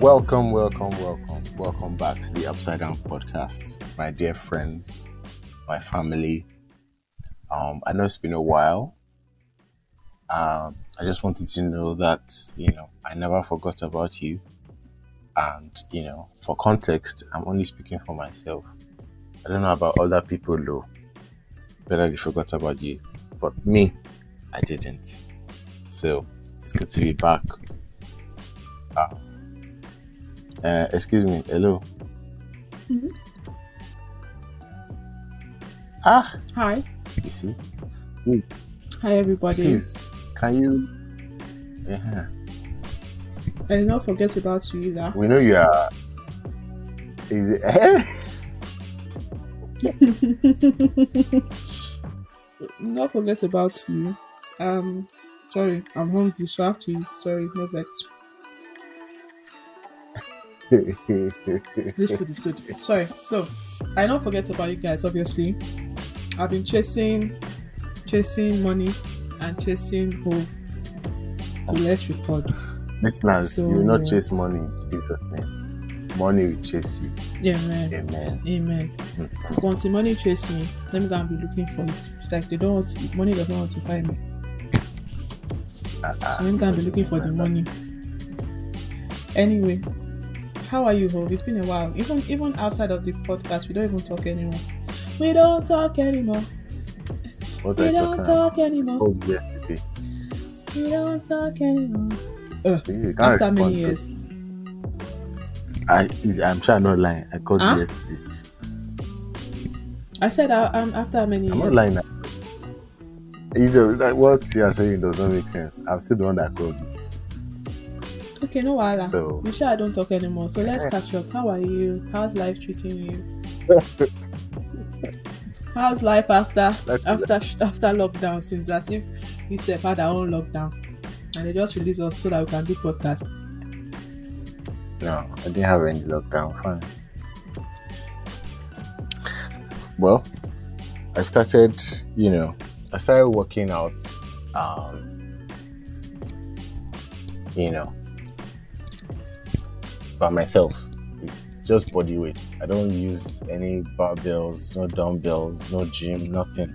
Welcome, welcome, welcome, welcome back to the Upside Down Podcast, my dear friends, my family. Um, I know it's been a while. Um, I just wanted to know that you know I never forgot about you, and you know, for context, I'm only speaking for myself. I don't know about other people though, whether they forgot about you, but me, I didn't. So it's good to be back. Um, uh, excuse me. Hello. Mhm. Ah, Hi. you see. Hi, everybody. Please, can you? Yeah. And don't forget about you either. We know you are. Is it? Eh? don't forget about you. Um, sorry, I'm hungry, so I have to eat. Sorry, no vex. This food is good. Sorry. So, I don't forget about you guys. Obviously, I've been chasing, chasing money, and chasing hope. So let's record. Listeners, So- you will not chase money in Jesus' name. Money will chase you. Amen. Amen. Amen. Mm. Once the money chase me, let me go and be looking for it. It's like they don't want to, money does not want to find me. Ah, ah. So let me go and be looking for the money. Anyway, how are you, Hope? It's been a while. Even even outside of the podcast, we don't even talk anymore. We don't talk anymore. What We you don't talking about? talk anymore. Oh, yesterday. We don't talk anymore. Uh, After many years. I I'm sure I'm not lying. I called Huh? you yesterday. I said uh, um, after many I'm years. not lying. You know, like, what you are saying does not make sense. I'm still the one that called you. Okay, no wahala. So- You sure I don't talk anymore? So let's catch up. How are you? How's life treating you? How's life after Life- after after lockdown? Since as if we said had our own lockdown, and they just released us so that we can do podcast. No, I didn't have any lockdown. Fine. Well, I started, you know, I started working out, um, you know, by myself. It's just body weight. I don't use any barbells, no dumbbells, no gym, nothing.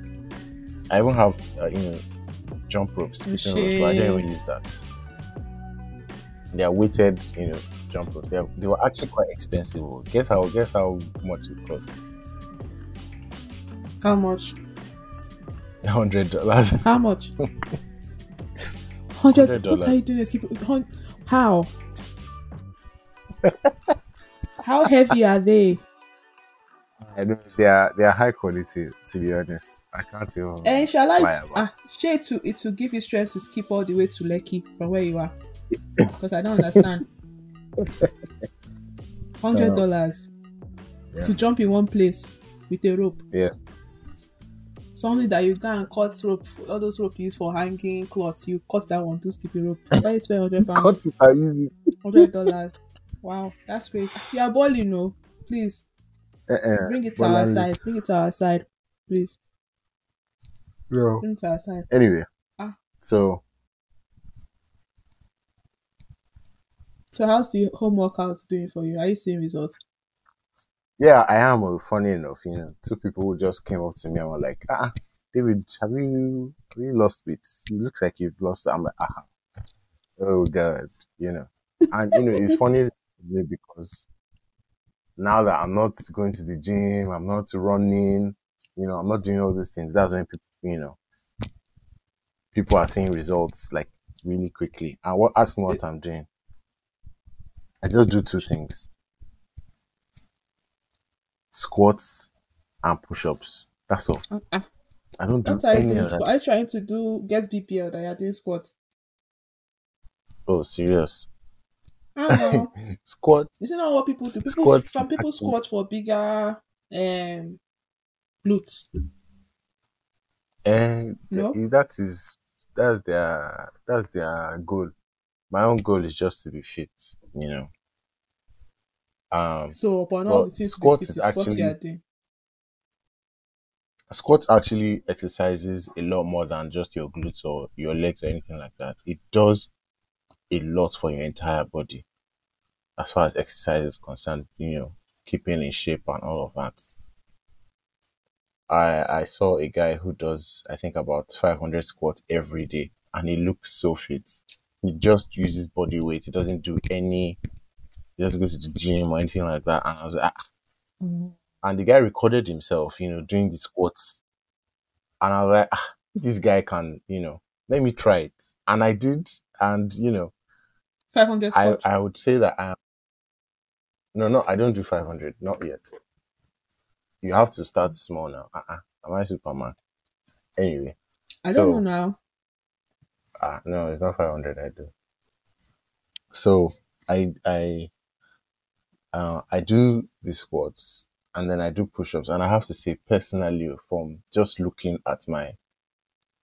I even have, uh, you know, jump ropes, skipping ropes, but I don't even use that. They are weighted, you know, jump ropes. They, are, they were actually quite expensive. Guess how? Guess how much it cost? How much? Hundred dollars. How much? Hundred. What are you doing? How? How heavy are they? I know they are they are high quality. To be honest, I can't even. And inshallah, lie it, ah, share to it will give you strength to skip all the way to Lekki from where you are. Because I don't understand. Hundred dollars Yeah. to jump in one place with a rope. Yes. Something that you can cut rope, all those rope you use for hanging cloths, you cut that one to skip a rope. Why you spend hundred pounds? Cut it easy. Hundred dollars. Wow, that's crazy. You are balling, no? Please Uh-uh. bring it to our Bolali. side. Bring it to our side, please. No. Bring it to our side. Anyway, Ah. so So how's the home workout doing for you? Are you seeing results? yeah, I am. uh, Funny enough, you know, two people who just came up to me and were like, "Ah, David, have you have you lost weight? It looks like you've lost." I'm like, "Ah, oh god," you know, and you know, it's funny to me because now that I'm not going to the gym, I'm not running, you know, I'm not doing all these things. That's when people, you know, people are seeing results like really quickly. And what ask me what I'm doing? I just do two things: squats and push-ups. That's all. I don't do What are you any doing? of that. Are you trying to do get BBL that you're doing squat? Oh, serious. Squats. Is it not what people do? People Squats some people actually- squat for bigger um glutes. And No? that is that's their that's their goal. My own goal is just to be fit, you know. Um, So upon all the things squats is is actually- you are doing. squats actually exercises a lot more than just your glutes or your legs or anything like that. It does a lot for your entire body. as far as exercise is concerned, you know, keeping in shape and all of that. I I saw a guy who does I think about 500 squats every day, and he looks so fit. He just uses body weight. He doesn't do any. He doesn't go to the gym or anything like that. And I was like, ah. Mm. and the guy recorded himself, you know, doing the squats, and I was like, ah, this guy can, you know, let me try it, and I did, and you know, 500 I. I would say that I. No, no, I don't do 500, not yet. You have to start small now. Uh-uh. Am I Superman? Anyway, I so- don't know now. Ah, no, it's not 500. I do. So I I uh, I do the squats and then I do push-ups, and I have to say personally, from just looking at my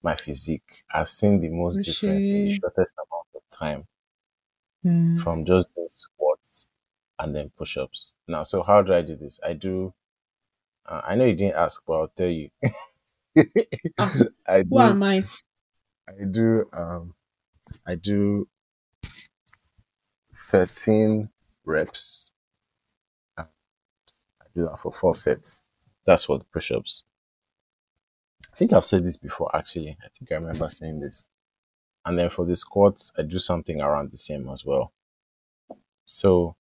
my physique, I've seen the most difference in the shortest amount of time Mm. from just doing squats and then push-ups. Now, so how do I do this? I do. Uh, I know you didn't ask, but I'll tell you. Ah, I Who do. am I? I do um I do 13 reps. I do that for four sets. That's for the push-ups. I think I've said this before actually. I think I remember saying this. And then for the squats, I do something around the same as well. So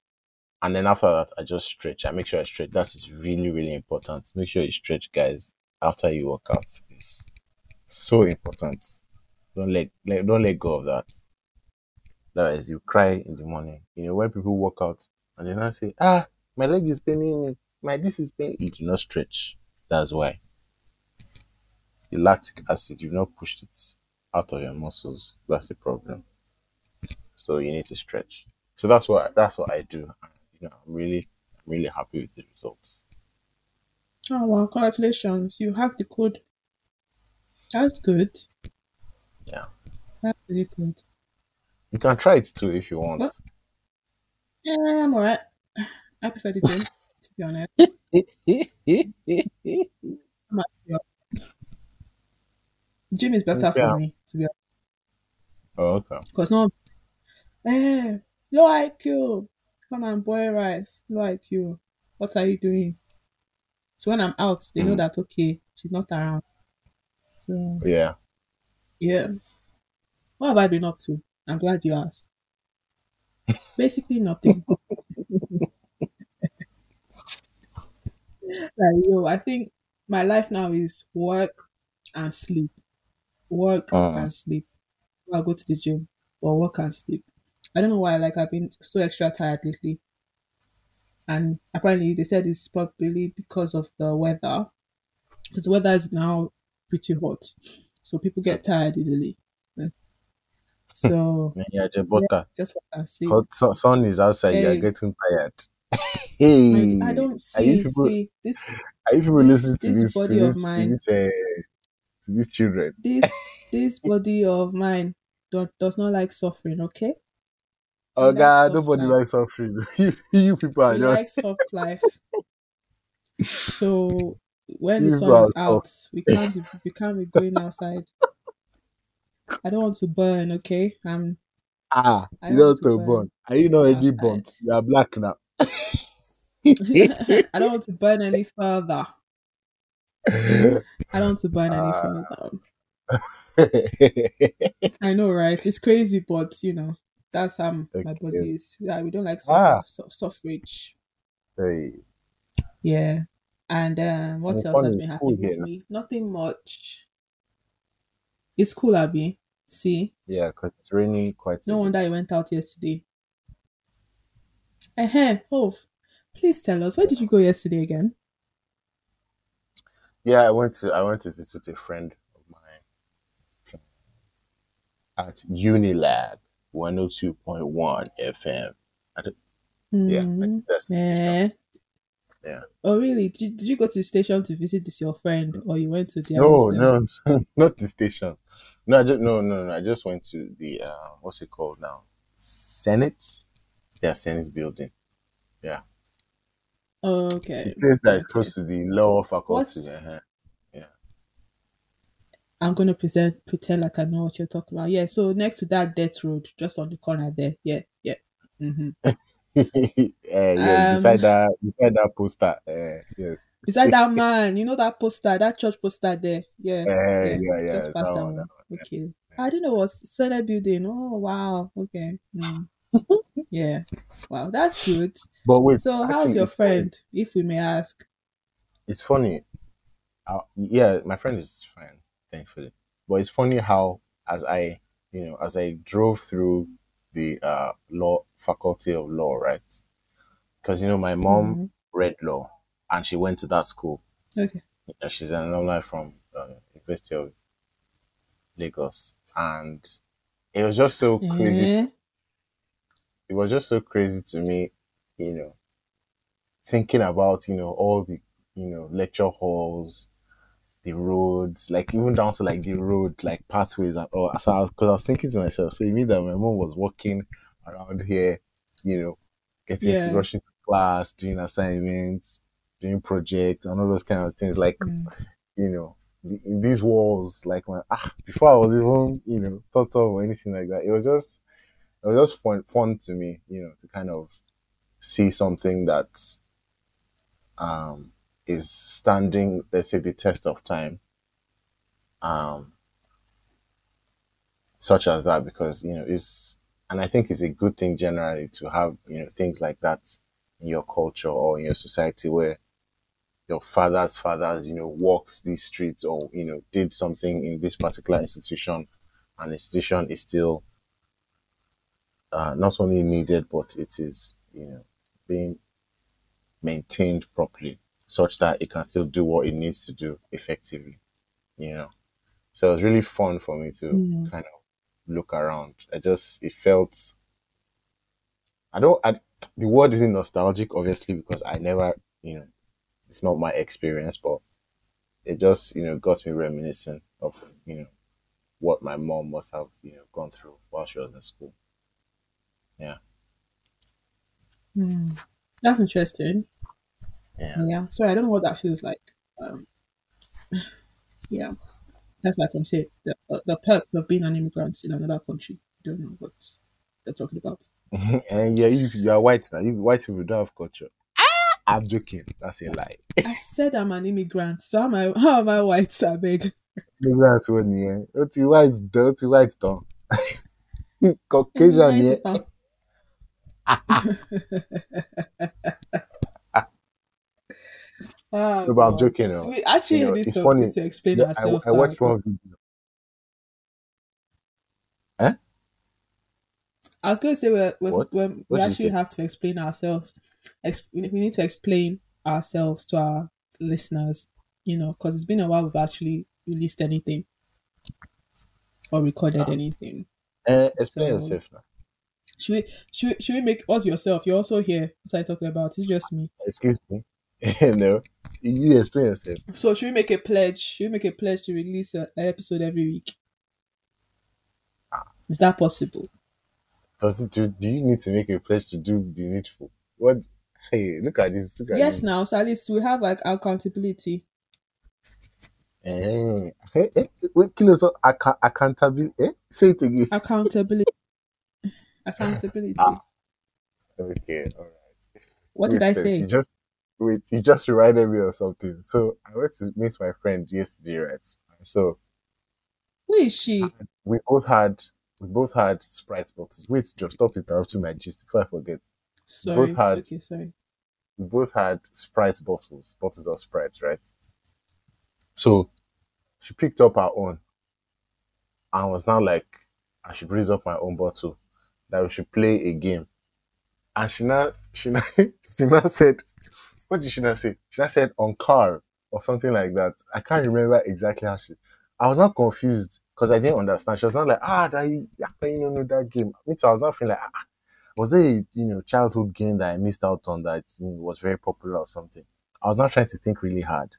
and then after that I just stretch. I make sure I stretch. That is really, really important. Make sure you stretch, guys, after you work out. It's so important. Don't let, let don't let go of that. Otherwise, you cry in the morning. You know when people work out and they now say, "Ah, my leg is paining me. My this is paining." You do not stretch. That's why. The lactic acid, you've not pushed it out of your muscles. That's the problem. So you need to stretch. So that's what that's what I do. You know, I'm really I'm really happy with the results. Oh, well, congratulations. You have the code. That's good. Yeah. That's really good. You can try it too if you want. What? Yeah, I'm alright. I prefer the gym, to be honest. I'm at the- Gym is better Yeah. for me, to be honest. oh, okay. Because no, eh, low IQ, come and boil rice, low IQ. What are you doing? So when I'm out, they know Mm. that okay, she's not around. So Yeah. yeah, what have I been up to? I'm glad you asked. Basically nothing. like yo, I think my life now is work and sleep, work Mm. and sleep. I'll go to the gym or work and sleep. I don't know why. Like I've been so extra tired lately, and apparently they said it's probably because of the weather. Because the weather is now pretty hot, so people get tired easily. So Yeah, the butter. just work and sleep. Hot sun, sun is outside. You are getting tired. hey, I, I don't Are you see people, see this are you people this- listening to this this to body of this, to mine. this, uh, to these children? this this body of mine do, does not like suffering. Okay, Oh God, soft nobody life. likes suffering. you, you people are just like soft life. So when the sun is out, we can't be, we can't be going outside. I don't want to burn. Okay, I'm ah. I You don't to to burn burn. Are you not already outside. burnt? You are black now. I don't want to burn any further. I don't want to burn any Ah. further. I know, right? It's crazy, but you know, that's how my body is. Yeah, we don't like Ah. suffer, so, suffrage. hey, Yeah. And um, what It's else has been happening me? Nothing much. It's cool, Abby. See, yeah, because it's raining quite. no wonder. I went out yesterday. Eh, Hove, please tell us where did you go yesterday again? Yeah, I went to I went to visit a friend of mine at Unilag 102.1 FM. I don't, yeah, I Hmm, think that's the eh. Yeah. Oh, really? Did, did you go to the station to visit this your friend, or you went to their No, no, not the station. No, I just no, no, no. I just went to the uh, what's it called now? Senate. Yeah, Senate building. Okay. The place that is okay. close to the law faculty. What's- uh-huh. I'm gonna present pretend like I know what you're talking about. Yeah, so next to that death road, just on the corner there. Yeah, yeah. hmm Eh, yeah, Um, beside that, beside that poster. Uh, yes. beside that man, you know that poster, that church poster there. Yeah, Uh, yeah, yeah, yeah. just past That that one. one. Okay. I didn't know it was Senate building. Oh wow. Okay. Mm. yeah. Wow, that's good. But wait, So, how's your it's funny. friend, if we may ask? It's funny. Uh, yeah, my friend is fine, thankfully. But it's funny how, as I, you know, as I drove through the uh, law faculty of law, right? Because you know, my mom Mhm. read law, and she went to that school. Okay. And she's an alumni from uh, University of Lagos, and it was just so crazy. Eh? It was just so crazy to me, you know, thinking about you know all the you know lecture halls, the roads, like even down to like the road, like pathways and all. So I was, cause I was thinking to myself, so you mean that my mom was walking around here, you know, getting to Yeah. rushing to class, doing assignments, doing projects, and all those kind of things. Like Mm. you know, the, these walls, like when ah, before I was even, you know, thought of or anything like that. It was just, it was just fun, fun to me, you know, to kind of see something that, um, is standing, let's say, the test of time, um, such as that, because you know, it's, and I think it's a good thing generally to have, you know, things like that in your culture or in your society where your father's fathers, you know, walked these streets or, you know, did something in this particular institution, and the institution is still uh, not only needed, but it is, you know, being maintained properly such that it can still do what it needs to do effectively, you know. So it was really fun for me to Mm. kind of look around. I just, it felt, I don't, I, the word isn't nostalgic, obviously, because I never, you know, it's not my experience, but it just, you know, got me reminiscent of, you know, what my mom must have, you know, gone through while she was in school. Yeah. Mm. That's interesting. Yeah. Yeah. Sorry, I don't know what that feels like. Um, yeah. That's like I said, the, uh, the perks of being an immigrant in another country. You don't know what they're talking about. and yeah, you, you are white now. You white people don't have culture. I'm joking. That's a lie. I said I'm an immigrant, so how am I, how am I white, I beg? That's one yeah. What you white done? What you white done? Caucasian yeah. Ah, No, but I'm joking, though. We actually You know, it's to, funny. to explain Yeah, I, ourselves. I to watched one video. Huh? I was going to say we're, we're, What? we're, we you actually have to explain ourselves. Ex- we need to explain ourselves to our listeners, you know, because it's been a while we've actually released anything or recorded Ah. anything. Uh, explain So- yourself now. Should we, should, we- should we make us yourself? You're also here. What are you talking about? It's just me. Excuse me. no, you explain yourself. So should we make a pledge? Should we make a pledge to release an episode every week? Ah. Is that possible? Does it, do, do you need to make a pledge to do the needful? What? Hey, look at this. Look at Yes, this. now, so at least we have like accountability. Eh, eh, eh, wait, kill us accountability. Eh? Say it again. Accountability. Accountability. Ah. Okay, all right. what did I say? You just wait. You just reminded me of something. So I went to meet my friend yesterday, right? So Who is she? we both had we both had Sprite bottles. Wait, just stop interrupting my gist before I forget. Sorry. both had- Okay, sorry. We both had Sprite bottles, bottles of Sprite, right? So she picked up her own and was now like, I should raise up my own bottle, that we should play a game. And she now she now she now said, what did she now say? She now said on car or something like that. I can't remember exactly how she I was not confused because I didn't understand. She was not like, ah, that you, you know that game? Me too, I was not feeling like, ah, was there a you know childhood game that I missed out on that you know, was very popular or something? I was not trying to think really hard.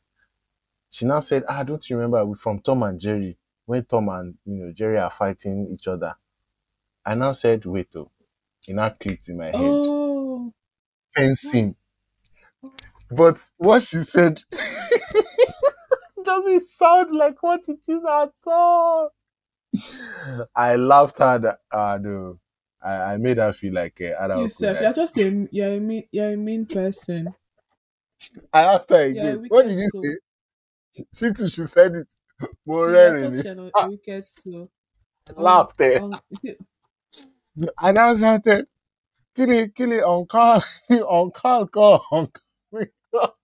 She now said, ah, don't you remember from Tom and Jerry when Tom and you know Jerry are fighting each other? I now said, wait, oh, it now clicked in my head. Oh, Fencing. But what she said doesn't sound like what it is at all. I laughed hard. Uh, no. I, I made her feel like uh, Ada Yourself, Oku, you're just a you're a mean you're a mean person. I asked her again. What did you soul. say? She too, she said it. More See, you're really. such an Ah. a wicked soul. Laughed. um, is it- And I was there. Kill it, kill it, on call, on call, call, on call.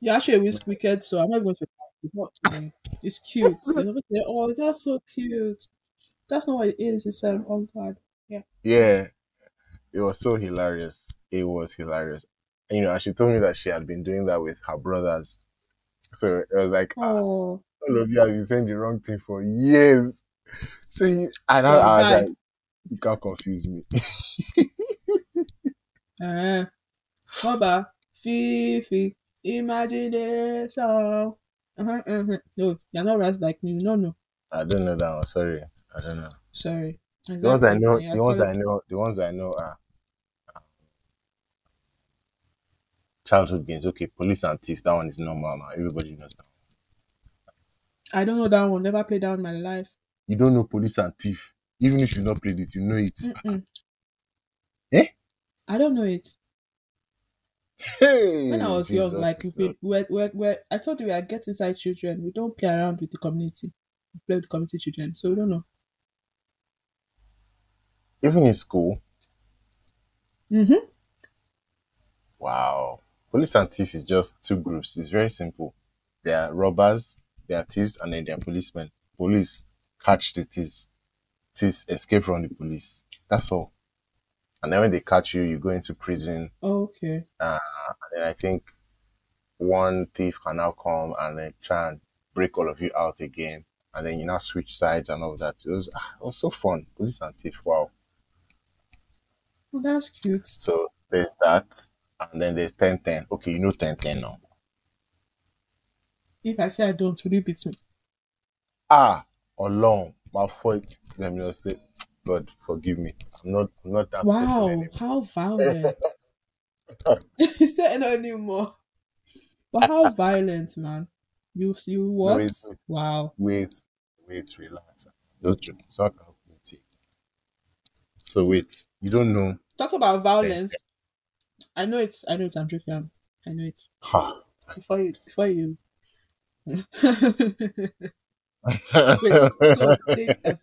You're actually a whisk wicked soul. I'm not going to it's not funny. It's cute. Say, oh, that's so cute. That's not what it is. It's um, oh god. Yeah, it was so hilarious. It was hilarious. And, you know, and she told me that she had been doing that with her brothers. So it was like, ah, Oh, all of you have been saying the wrong thing for years. You, and I, I was like, you can't confuse me. uh, what about Fifi? Imagination. Uh-huh, uh-huh. No, you're not right like me. No, no. I don't know that one. Sorry, I don't know. Sorry. The ones I know, the ones I know, the ones I know are um, childhood games. Okay, police and thief. That one is normal now. Everybody knows that. I don't know that one. Never played that in my life. You don't know police and thief. Even if you not played it, you know it. Mm-mm. Eh? I don't know it. Hey, When I was young, like we, we're, we're, we're, I told you we are get inside children. We don't play around with the community. We play with the community children, so we don't know. even in school. Mm-hmm. Wow, police and thief is just two groups. It's very simple. They are robbers, they are thieves, and then they are policemen. Police catch the thieves. Thieves escape from the police. That's all. And then when they catch you, you go into prison. Oh, Okay. And then I think one thief can now come and then try and break all of you out again. And then you now switch sides and all that. It was, ah, it was so fun. Police and thief. Wow. That's cute. So there's that. And then there's 1010. Okay, you know 1010 now. If I say I don't, will you beat me? Ah, along my fault. Let me just say, God forgive me. I'm not I'm not that person Wow, how violent. Is there not anymore? But how violent, man? You you what? it's- Wow. Wait, wait, relax. Just joking. So I can you take. So wait, you don't know. Talk about violence. I know it's I know it's I'm joking. I know it. Ha. Before you before you Wait, so uh,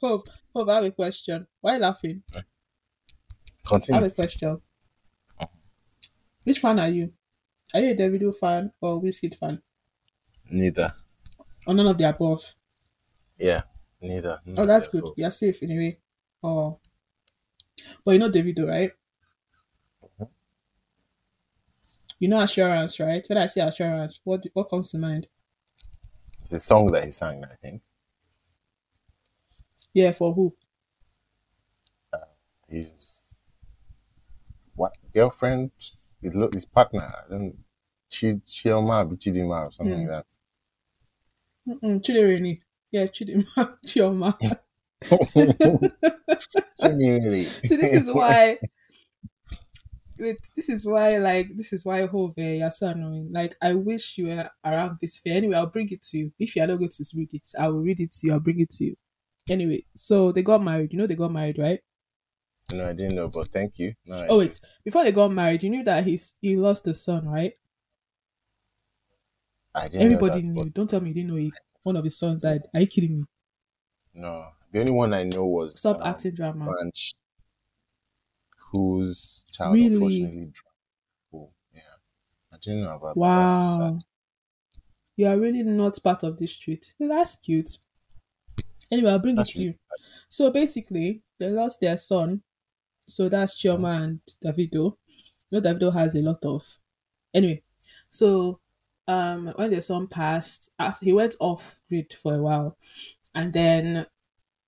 Hope, Hope, I have a question. Why are you laughing? I have a question. Which fan are you? Are you a Davido fan or Wizkid fan? Neither. Or none of the above? Yeah, neither. Oh, that's good. You're safe anyway. Oh. But you know Davido, right? Mhm. You know assurance, right? When I say assurance, what what comes to mind? It's a song that he sang, I think. Yeah, for who? His what girlfriend, his, his partner, I don't Chi Chioma, Bichidima, or something Hmm. like that. Mm-mm, Chidireni. Yeah, Chidima. Chioma. See, this is why. Wait, this is why, like, this is why Hove, eh, you're so annoying. Like, I wish you were around this fair. Anyway, I'll bring it to you. If you are not going to read it, I will read it to you. I'll bring it to you. Anyway, so they got married. You know they got married, right? No, I didn't know, but thank you. No, Oh wait, before they got married, you knew that he's he lost a son, right? I didn't Everybody know that, knew. but Don't tell me you didn't know he, one of his sons died. Are you kidding me? no. The only one I know was Stop um, acting drama. Whose child Really? unfortunately drowned. Oh, yeah. I didn't know about that. Wow. You are really not part of this street. That's cute. Anyway, I'll bring That's it to you. So basically, they lost their son. So that's Chioma and Davido. You know, Davido has a lot of. Anyway, so um, when their son passed, he went off grid for a while, and then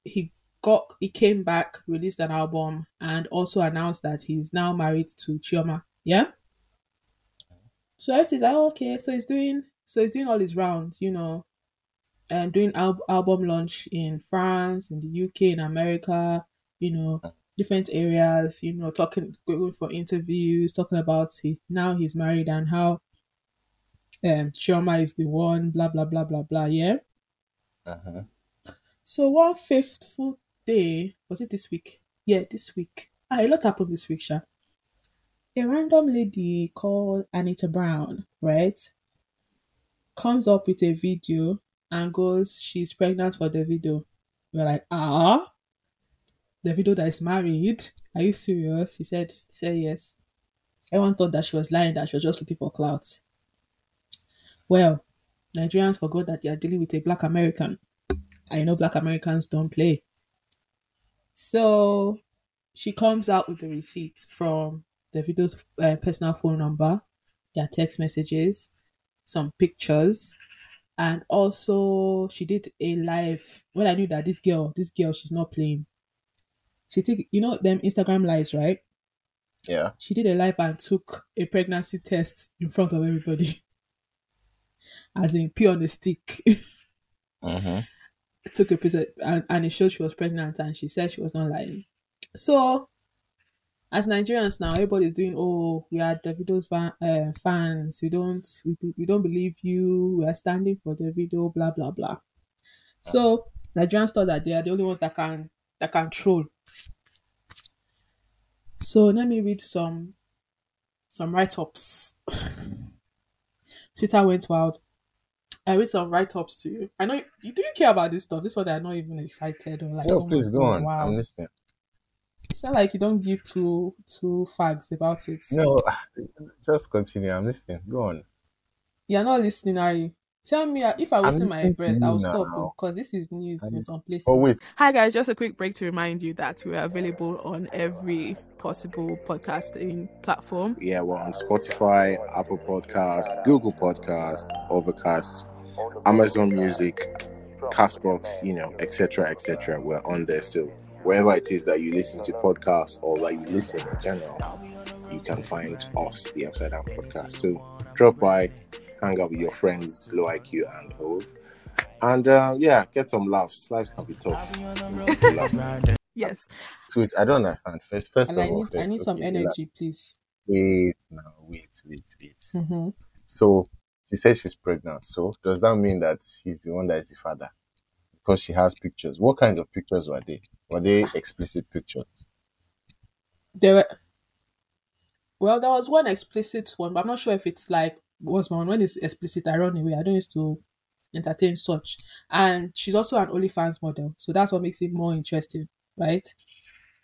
he got he came back, released an album, and also announced that he's now married to Chioma. Yeah. So everything's like oh, okay. So he's doing so he's doing all his rounds, you know, and doing al- album launch in France, in the UK, in America, you know, different areas, you know, talking going for interviews, talking about he, now he's married and how um Chioma is the one, blah blah blah blah blah. Yeah. Uh-huh. So one faithful day, was it this week? Yeah, this week. Ah, a lot happened this week, Sha. A random lady called Anita Brown, right? Comes up with a video and goes, she's pregnant for Davido. We're like, ah, Davido that is married. Are you serious? He said, said yes. Everyone thought that she was lying, that she was just looking for clout. Well, Nigerians forgot that they are dealing with a black American. I know black Americans don't play. So she comes out with the receipt from Davido's uh, personal phone number, their text messages, some pictures, and also she did a live. When I knew that this girl, this girl, she's not playing. She took, you know, them Instagram lives, right? Yeah. She did a live and took a pregnancy test in front of everybody, as in pee on the stick. Mm-hmm. Took a picture and, and it showed she was pregnant and she said she was not lying. So, as Nigerians now, everybody's doing, oh, we are Davido's fan, uh, fans. We don't, we, we don't believe you. We are standing for Davido. Blah blah blah. So Nigerians thought that they are the only ones that can that can troll. So let me read some some write ups. Twitter went wild. I read some write ups to you. I know you do you care about this stuff. This one I'm not even excited or like. No, oh please go on. Wow. I'm listening. It's not like you don't give two two fags about it. No, just continue. I'm listening. Go on. You're not listening, are you? Tell me uh, if I I'm wasting my breath, I'll stop because this is news in I'm- some places. Oh wait, Hi guys, just a quick break to remind you that we are available on every possible podcasting platform. yeah, we're on Spotify, Apple Podcasts, Google Podcasts, Overcast, Amazon Music, Castbox, you know, etc., etc. We're on there. So wherever it is that you listen to podcasts or that you listen in general, you can find us, the Upside Down Podcast. So drop by, hang out with your friends, Low IQ and Hove. And uh, yeah, get some laughs. Lives can be tough. It's good to laugh. Yes, Wait, I don't understand. First, first and of I all, need I need some okay, relax. energy, please. Wait, now, wait, wait, wait. hmm So she says she's pregnant. So does that mean that he's the one that is the father? Because she has pictures. What kinds of pictures were they? Were they ah. explicit pictures? There were well, there was one explicit one, but I'm not sure if it's like was my one. When it's explicit, I run away. I don't used to entertain such. And she's also an OnlyFans model, so that's what makes it more interesting, right?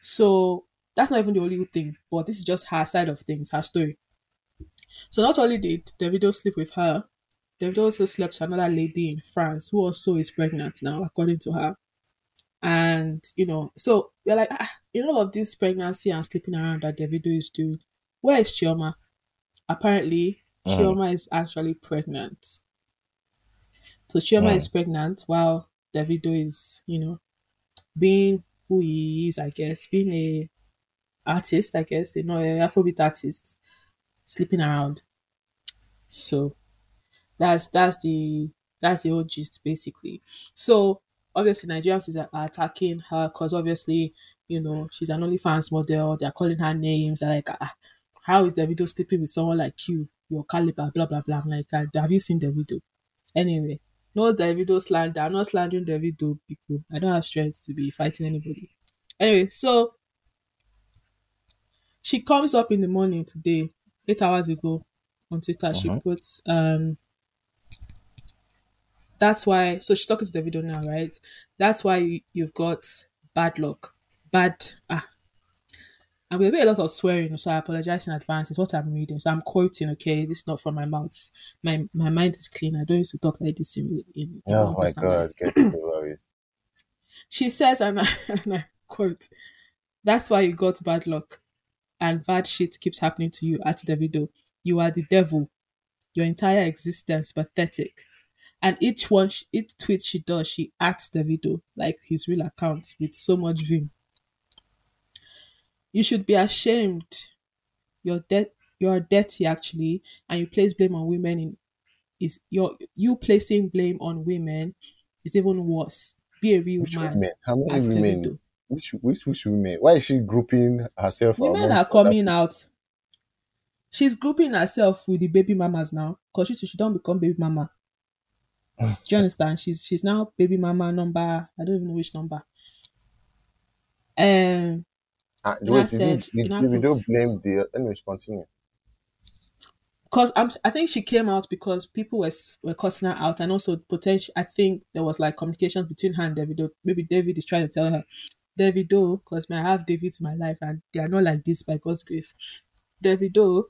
So that's not even the only thing, but this is just her side of things, her story. So not only did Davido sleep with her, Davido also slept with another lady in France who also is pregnant now, according to her. And you know, so we're like, ah, in all of this pregnancy and sleeping around that Davido is doing, where is Chioma? Apparently, Mhm. Chioma is actually pregnant. So Chioma Mm. is pregnant while Davido is, you know, being who he is, I guess, being a artist, I guess, you know, a Afrobeat artist, sleeping around. So that's that's the that's the whole gist basically. So obviously Nigerians is are attacking her because obviously you know she's an OnlyFans model. They're calling her names. They're like, ah, how is Davido sleeping with someone like you, your caliber, blah blah blah. I'm like, ah, have you seen Davido? Anyway, no Davido slander. I'm not slandering Davido people. I don't have strength to be fighting anybody. Anyway, so she comes up in the morning today, eight hours ago, on Twitter. She Mhm. puts um that's why so she's talking to Davido now, right? That's why you, you've got bad luck. Bad ah I'm gonna be a lot of swearing, so I apologize in advance. It's what I'm reading. So I'm quoting, okay? This is not from my mouth. My my mind is clean. I don't used to talk like this in, in, Oh my my personal life. god, get the worries. She says, and I, and I quote, That's why you got bad luck and bad shit keeps happening to you at Davido. You are the devil. Your entire existence pathetic. And each one, she, each tweet she does, she acts Davido like his real account with so much vim. You should be ashamed. You're de- you're dirty actually, and you place blame on women. In is your you placing blame on women is even worse. Be a real Which man. women? How many women? Which which which women? Why is she grouping herself? Women are coming out. She's grouping herself with the baby mamas now because she, she don't become baby mama. Do you understand? She's she's now baby mama number. I don't even know which number. Um, Ah, Ina wait, did, said- you, did Ina Davido put- blame the. Anyways, continue. because I'm, I think she came out because people were were cussing her out, and also potential. I think there was like communications between her and Davido. Maybe David is trying to tell her, Davido, because I have Davids in my life, and they are not like this by God's grace. Davido,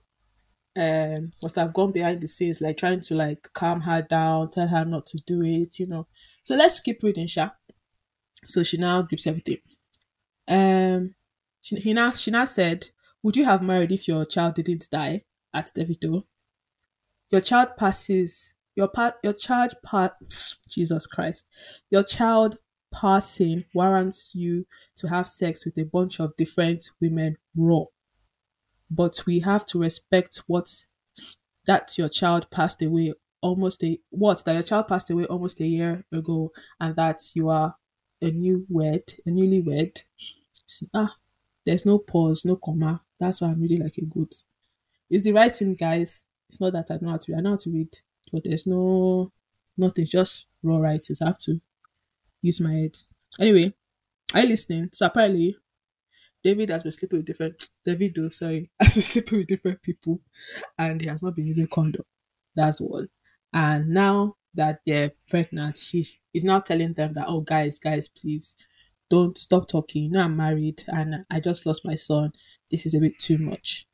um, must have gone behind the scenes, like trying to like calm her down, tell her not to do it, you know. So let's keep reading, Sha. So she now grips everything. Um, she, he now she now said, "Would you have married if your child didn't die?" At Davido, your child passes your part your child part Jesus Christ, your child passing warrants you to have sex with a bunch of different women raw, but we have to respect what that your child passed away almost a what that your child passed away almost a year ago and that you are a new wed a newlywed See, ah there's no pause no comma. That's why i'm reading like a goat. It's the writing guys. It's not that i know how to read. I know how to read but there's no nothing. Just raw writings i have to use my head. Anyway are you listening? So apparently david has been sleeping with different david though sorry has been sleeping with different people and he has not been using condom. That's one. And now that they're pregnant she is now telling them that oh guys guys please don't stop talking. You know i'm married and i just lost my son. This is a bit too much.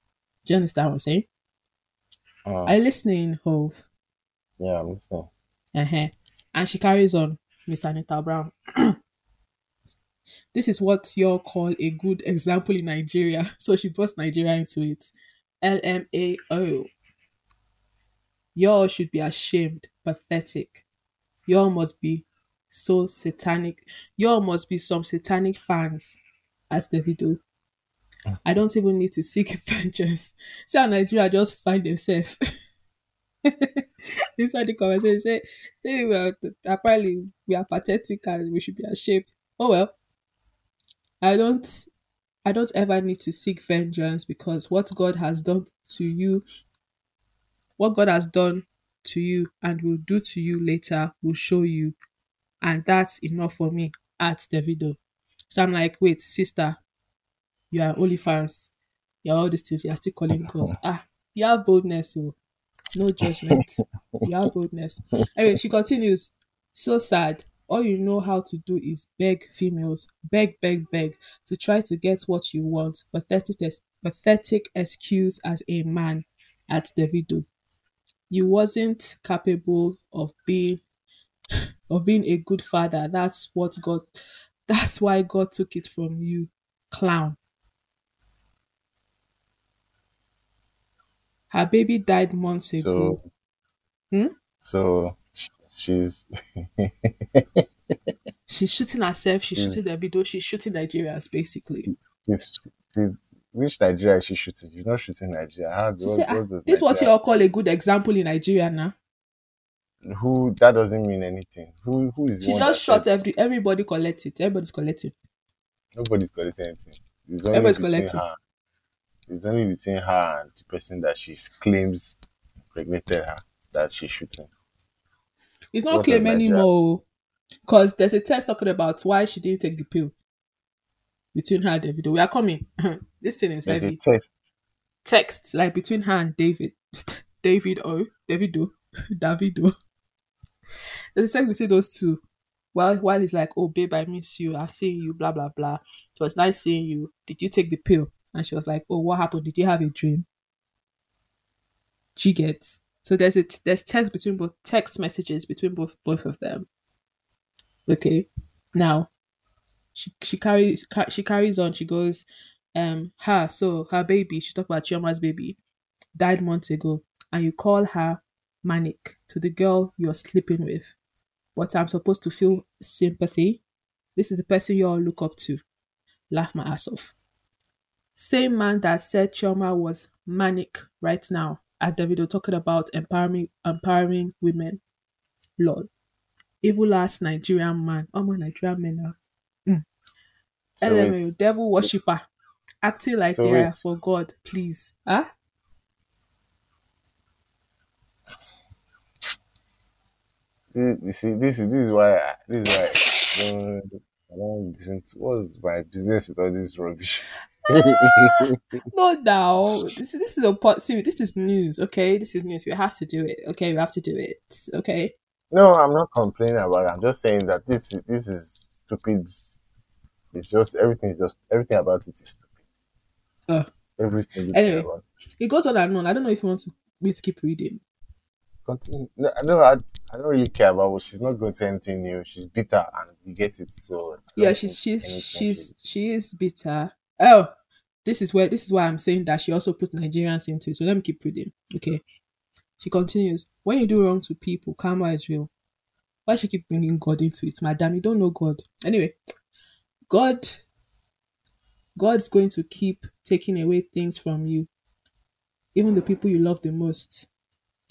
Do you understand what i'm saying? Uh, are you listening hove? Yeah, I'm listening. uh-huh. and she carries on miss anita brown. This is what y'all call a good example in nigeria. So she brought nigeria into it. Lmao y'all should be ashamed pathetic. Y'all must be so satanic. Y'all must be some satanic fans as Davido. I don't even need to seek vengeance. See how Nigeria just find themselves inside the conversation. Say, say we are, apparently we are pathetic and we should be ashamed. Oh well. I don't I don't ever need to seek vengeance because what God has done to you, what God has done to you and will do to you later will show you. And that's enough for me at Davido. So I'm like, wait, sister, you are OnlyFans. You're all these things. You're still calling God. Ah, you have boldness, so no judgment. you have boldness. Anyway, she continues. So sad. All you know how to do is beg females, beg, beg, beg, to try to get what you want. Pathetic, pathetic excuse as a man at the Davido. You wasn't capable of being of being a good father. That's what God. That's why God took it from you, clown. Her baby died months ago. So, Hmm? so she's She's shooting herself. She's shooting Davido. She's shooting Nigerians, basically. she's, she's which Nigeria is she shooting? She's not shooting Nigeria. How, She what, said, what ah, "This is what you all call a good example in Nigeria now." Who that doesn't mean anything. Who who is She just shot every everybody collect it. Everybody's collecting. Nobody's collecting anything. It's only Everybody's collecting. her. It's only between her and the person that she claims impregnated her that she's shooting. It's not What claim anymore. Because oh. there's a text talking about why she didn't take the pill between her and David. We are coming. this thing is There's heavy. a test. Text like between her and David. David O. David O. Oh. David Davido. There's a text between those two. While while he's like, Oh babe, I miss you. I've seen you, blah blah blah. It was nice seeing you. Did you take the pill? And she was like, Oh, what happened? Did you have a dream? She gets. So there's a there's text between both text messages between both both of them. Okay. Now she she carries ca- she carries on. She goes, um, her so her baby. She talked about Chioma's baby died months ago, and you call her manic to the girl you're sleeping with. But I'm supposed to feel sympathy. This is the person you all look up to. Laugh my ass off. Same man that said Chioma was manic right now at Davido talking about empowering empowering women. Lord. Evil ass Nigerian man. Oh my Nigerian men now. Hmm. So LMAO, devil worshipper. Acting like So they are for God, please. Huh? You you see, this is this is why I- this is why I don't, I don't listen to what's my business with all this rubbish. no, now this this is a part. See, this is news. Okay, this is news. We have to do it. Okay, we have to do it. Okay. No, I'm not complaining about it. I'm just saying that this is this is stupid. It's just everything is just everything about it is stupid. Uh, Every single thing anyway, about it. it goes on and on. I don't know if you want to, me to keep reading. Continue. No, I know I, I don't really care about what she's not going to say anything new. She's bitter and you get it. So Yeah, she's she's she's she- she is bitter. Oh, this is where this is why I'm saying that she also put Nigerians into it. So let me keep reading. Okay. She continues. When you do wrong to people, karma is real. Why she keep bringing God into it, madam? You don't know God. Anyway, God, God's going to keep taking away things from you, even the people you love the most,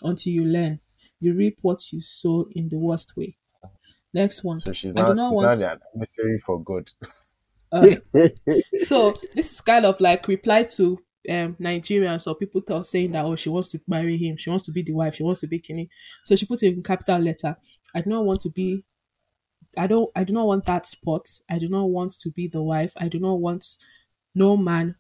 until you learn. You reap what you sow in the worst way. Next one. So she's not, I not, do she's not not want. the emissary for God. Uh, so this is kind of like reply to um Nigerians or people talk saying that oh she wants to marry him, she wants to be the wife, she wants to be Kenny. So she put it in capital letter. I do not want to be I don't I do not want that spot. I do not want to be the wife. I do not want no man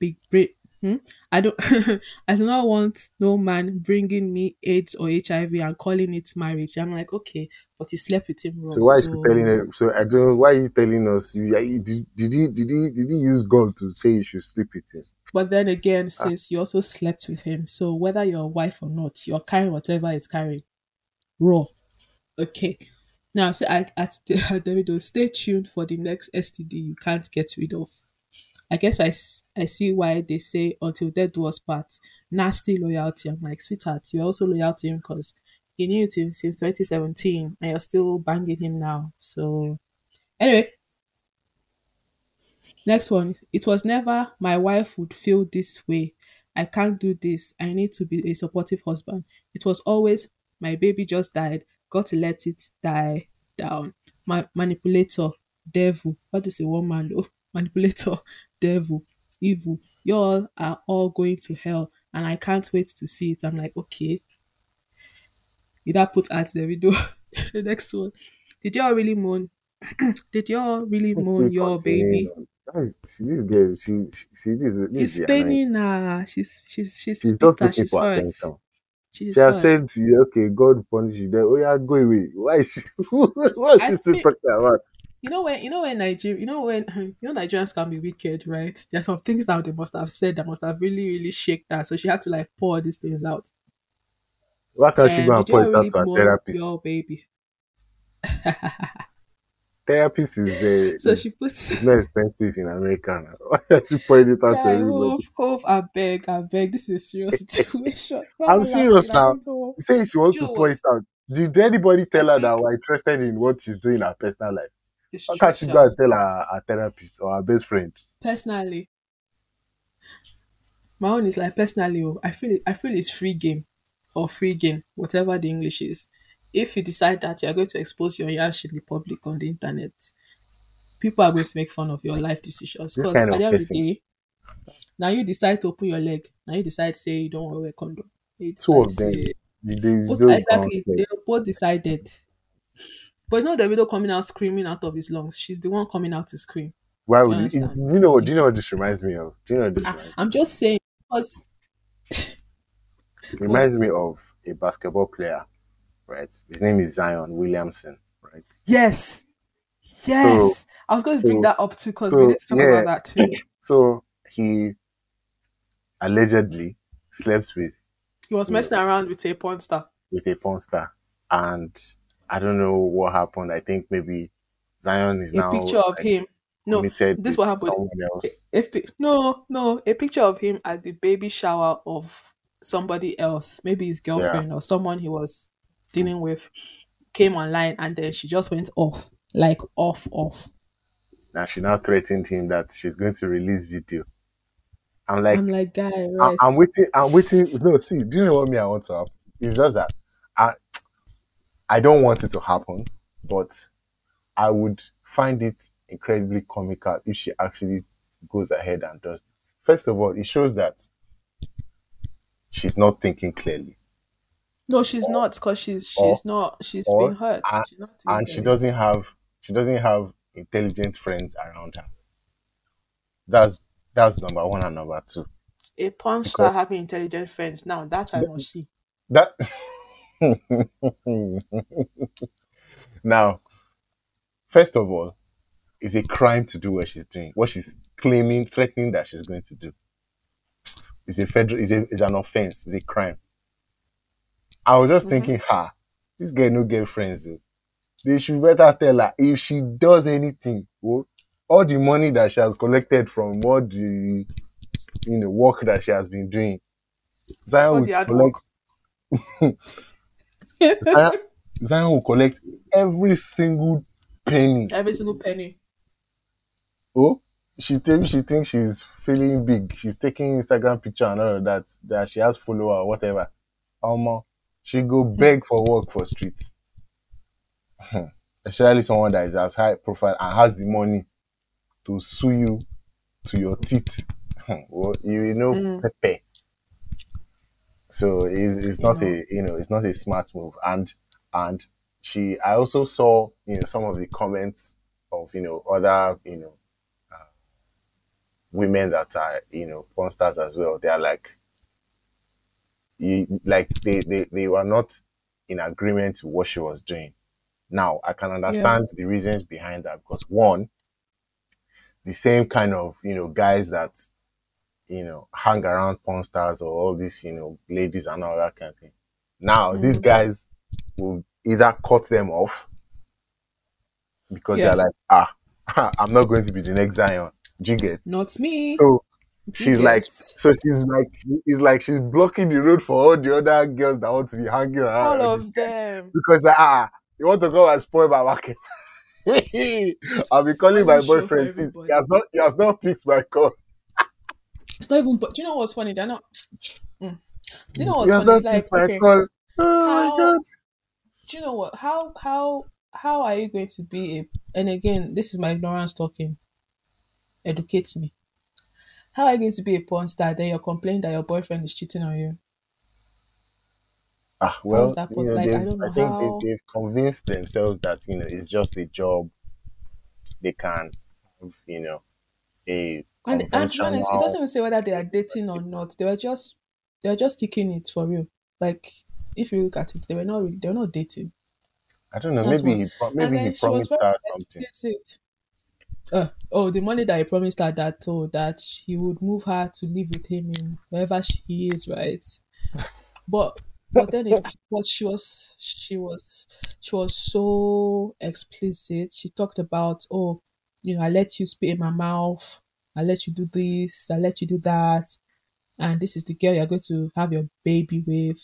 big break. Hmm? I don't. I do not want no man bringing me AIDS or HIV and calling it marriage. I'm like, okay, but you slept with him wrong. So why is she telling? So I don't know why are you telling us? You, did, did he did he did he use God to say you should sleep with him? But then Ah. again, sis, you also slept with him. So whether you're a wife or not, you're carrying whatever it's carrying. Raw. Okay. Now, say at, at Davido, stay tuned for the next STD you can't get rid of. I guess I, I see why they say until death do us part. Nasty loyalty. I'm like, sweetheart, you're also loyal to him because he knew it since 2017 and you're still banging him now. So, anyway, Next one. It was never my wife would feel this way. I can't do this. I need to be a supportive husband. It was always my baby just died. Got to let it die down. My manipulator, devil. What is a woman? Oh, manipulator, devil, evil. You all are all going to hell, and I can't wait to see it. I'm like, okay. You that put at Davido. the next one. Did y'all really moan? Did y'all really Let's moan your baby? is- This girl, she, she see this. this It's is the annoying- She's she's she's She's bitter. looking She's for hurt. attention. She's She has said to you, okay, God punish you. Then, oh yeah, go away. Why is she? what is I she still feel- talking about? You know when you know when Nigeria you know when you know Nigerians can be wicked, right? There's some things that they must have said that must have really, really shake that. So she had to like pour these things out. Why can't she Um, go and did you point out to her mourn therapist? your baby? Therapist is uh, So she puts not expensive in America. now. Why can't she point it out to Guy, everybody? Hove, I beg, I beg. This is a serious situation. I'm serious? Now. say she wants to what? point out. Did anybody tell her that we're interested in what she's doing in her personal life? It's Why can't she go and tell her, her therapist or her best friend? personally my own is like personally oh, i feel it, i feel it's free game or free game whatever the english is. If you decide that you're going to expose your yash in the public on the internet people are going to make fun of your life decisions. Because at the end of the day now you decide to open your leg now you decide to say you don't want to wear condom. You Two of them. say- They, they, both, exactly they both decided but it's not the widow coming out screaming out of his lungs she's the one coming out to scream Why would you, it's, you know? Do you know what this reminds me of? Do you know what this I, reminds? i'm just saying because It reminds me of a basketball player, right? His name is Zion Williamson, right? Yes. Yes. I was going to bring so- that up too because so, we need to talk yeah. about that too. So he allegedly slept with He was messing around with a porn star. with a porn star, and I don't know what happened. I think maybe Zion is A now a picture of like, him. No, this what happened. If pi- no, no, a picture of him at the baby shower of somebody else, maybe his girlfriend or someone he was dealing with, came online and then she just went off, like off, off. Now she now threatened him that she's going to release video. I'm like, I'm like, guy, I. I'm waiting. I'm waiting. No, see, do you know what me I want to happen? It's just that I, I don't want it to happen, but I would find it incredibly comical if she actually goes ahead and does. It. First of all, it shows that she's not thinking clearly, no, she's not because she's or- she's not. She's or- been hurt. and- She's not and she doesn't have she doesn't have intelligent friends around her. That's that's number one and number two. A star having intelligent friends. Now that I must see. That now, first of all, it's a crime to do what she's doing, what she's claiming, threatening that she's going to do. It's a federal, it's, a, it's an offense, it's a crime. I was just Mhm. thinking, ha, this girl no get friends though. They should better tell her if she does anything, oh, all the money that she has collected from all the you know work that she has been doing, Zion All will collect. Zion, Zion will collect every single penny. Every single penny. Oh, she tell me she thinks she's feeling big. She's taking Instagram picture and all of that. That she has follower or whatever. Um, she go beg for work for streets. Hmm. Especially someone that is as high profile and has the money to sue you to your teeth. Hmm. well, you know, Mm. Pepe. So it's, it's not Yeah. a you know it's not a smart move. And and she I also saw you know some of the comments of you know other you know uh, women that are you know porn stars as well. They are like you like they, they they were not in agreement with what she was doing. Now I can understand the reasons behind that because one, the same kind of you know guys that you know hang around porn stars or all these you know ladies and all that kind of thing. Now these Mhm. guys will either cut them off because Yeah. they're like ah I'm not going to be the next Zion. Do you get? Not me. So she's like so she's like it's like she's blocking the road for all the other girls that want to be hanging around all of them. because ah you want to go and spoil my market. I'll be calling my Spoiling show for boyfriend since he has not he has not picked my call. It's not even. But do you know what's funny? They're not. Mm. Do you know what's has funny? It's like okay. Oh How- my god. do you know what how how how are you going to be a and again this is my ignorance talking educate me how are you going to be a porn star then you're complaining that your boyfriend is cheating on you Ah, well, you know, like, I don't I, think how- they, they've convinced themselves that you know it's just a job. They can, have, you know, a and, and to be honest it doesn't even say whether they are dating or not. They were just they were just kicking it for real. Like if you look at it they were not they were not dating. I don't know. That's Maybe he maybe he promised her something. explicit uh, oh the money that he promised her that oh that he would move her to live with him in wherever she is right? But but then if but she was she was she was so explicit she talked about oh you know i let you spit in my mouth i let you do this i let you do that and this is the girl you're going to have your baby with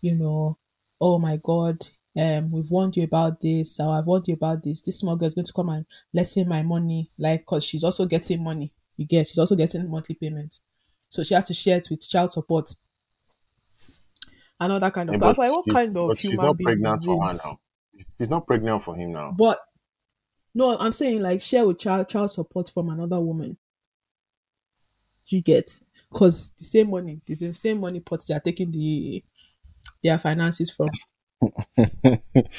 you know oh my god um we've warned you about this or i've warned you about this this small girl is going to come and lessen my money like because she's also getting money you get she's also getting monthly payments so she has to share it with child support and all that kind of Yeah, stuff but like what kind of she's human not being pregnant is for her this? now. She's not pregnant for him now. but no i'm saying like share with child child support from another woman you get because the same money the same- same money pot they are taking the their finances from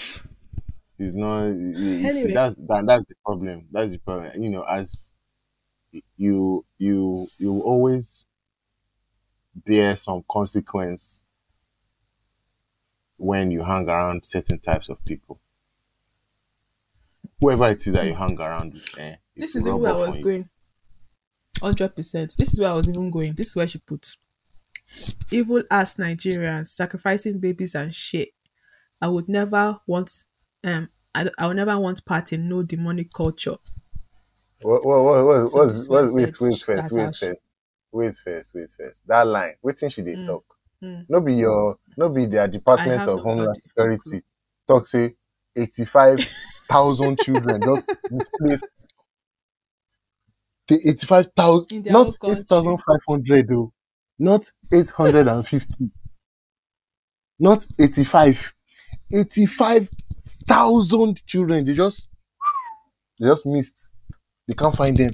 It's not. you Anyway. that's that, that's the problem. That's the problem. You know, as you you you always bear some consequence when you hang around certain types of people. Whoever it is that you hang around with, eh, this is even where I was going. Hundred percent. This is where I was even going. This is where she put evil ass Nigerians sacrificing babies and shit. I would never want um I, I would never want part in no demonic culture. What what what what So what's- this is what what I wait said. wait first wait she- first wait first wait first that line wetin she dey Mm, talk mm. no be your no be their department of no homeland security talk say eighty-five thousand children just displaced. The eighty-five thousand not eight thousand five hundred o not eight hundred and fifty. Not eighty-five. Eighty-five thousand children they just they just missed. They can't find them.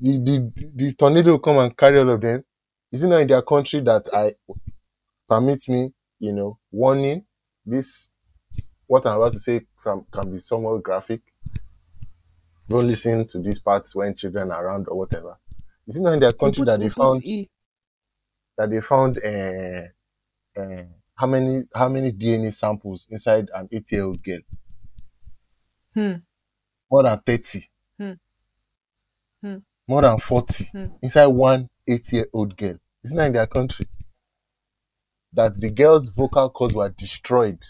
The the the tornado come and carry all of them. Is it not in their country that i permit me you know warning this what i'm about to say can, can be somewhat graphic don't listen to these parts when children are around or whatever. Is it not in their country that they found E? that they found uh, uh, how many how many DNA samples inside an eight year old girl? Hmm. More than thirty. Hmm. Hmm. More than forty Hmm. inside one eight year old girl. Isn't that in their country? That the girl's vocal cords were destroyed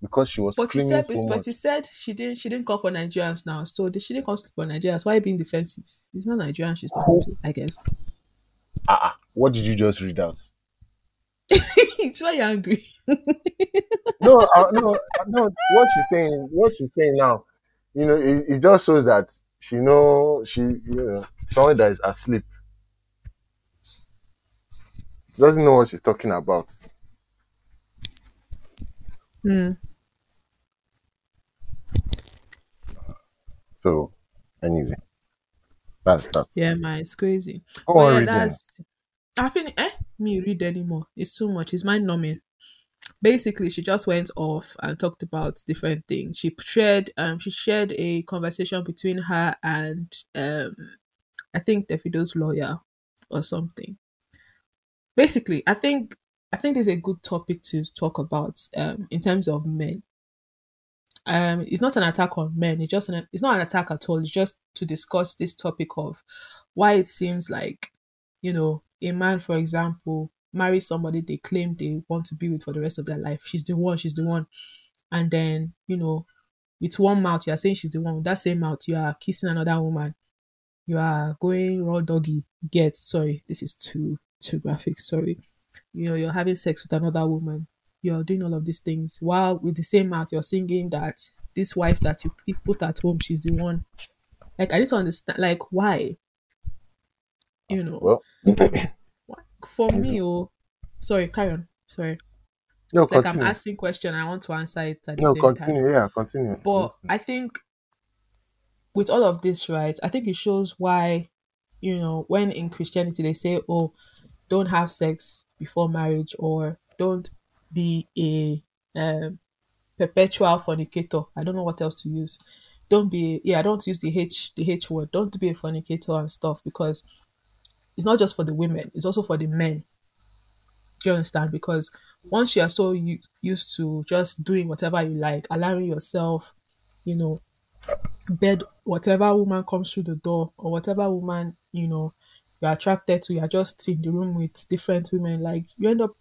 because she was But screaming said, so but you said she didn't. She didn't call for Nigerians now, so she didn't come for Nigerians. Why being defensive? It's not Nigerian she's talking to, I guess. Ah, ah, what did you just read out? it's why you're angry. no, uh, no, no. What she's saying, what she's saying now, you know, it, it just shows that she know she, you know, someone that is asleep. She doesn't know what she's talking about. Hmm. So, anyway, that's that. Yeah, man, it's crazy. On yeah, reading. that's. I think eh, me read anymore. It's too much. It's mind numbing. Basically, she just went off and talked about different things. She shared um she shared a conversation between her and um I think Davido's lawyer or something. Basically, I think I think this is a good topic to talk about um in terms of men. Um, it's not an attack on men. It's just an, it's not an attack at all. It's just to discuss this topic of why it seems like, you know, a man, for example, marries somebody they claim they want to be with for the rest of their life. She's the one. She's the one. And then, you know, with one mouth you are saying she's the one. With that same mouth you are kissing another woman. You are going raw doggy. Get sorry, this is too too graphic. Sorry. You know, you're having sex with another woman you're doing all of these things while with the same mouth you're singing that this wife that you put at home she's the one. Like i need to understand like why? You know. Well, for me oh sorry carry on sorry. No, it's like i'm asking question and i want to answer it at the No, same time. continue. Yeah, continue. but I think with all of this, right, I think it shows why, you know, when in Christianity they say, oh, don't have sex before marriage or don't be a um, perpetual fornicator. I don't know what else to use. Don't be, yeah, don't use the H, the H word. Don't be a fornicator and stuff because it's not just for the women, it's also for the men. Do you understand? Because once you are so used to just doing whatever you like, allowing yourself, you know, bed whatever woman comes through the door or whatever woman, you know, you're attracted to, you're just in the room with different women, like you end up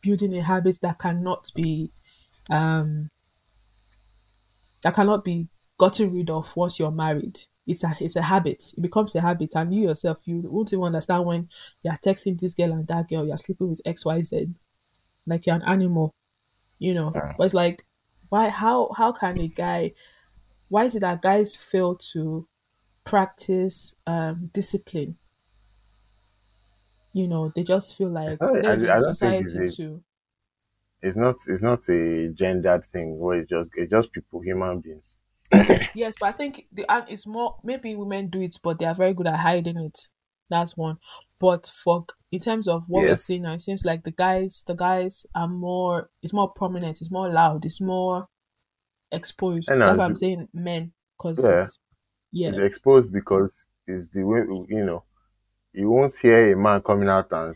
building a habit that cannot be um that cannot be gotten rid of once you're married. It's a it's a habit. It becomes a habit, and you yourself you won't even understand when you're texting this girl and that girl, you're sleeping with X Y Z, like you're an animal, you know. Yeah. But it's like, why? How how can a guy? Why is it that guys fail to practice um discipline? You know, they just feel like not, I, I don't think it's a, too. it's not it's not a gendered thing where it's just it's just people, human beings. Yes, but I think the and it's more maybe women do it, but they are very good at hiding it. That's one. But for in terms of what we're seeing now, it seems like the guys the guys are more it's more prominent, it's more loud, it's more exposed. And That's why I'm saying men, because Yeah. yeah, it's exposed because it's the way you know you won't hear a man coming out and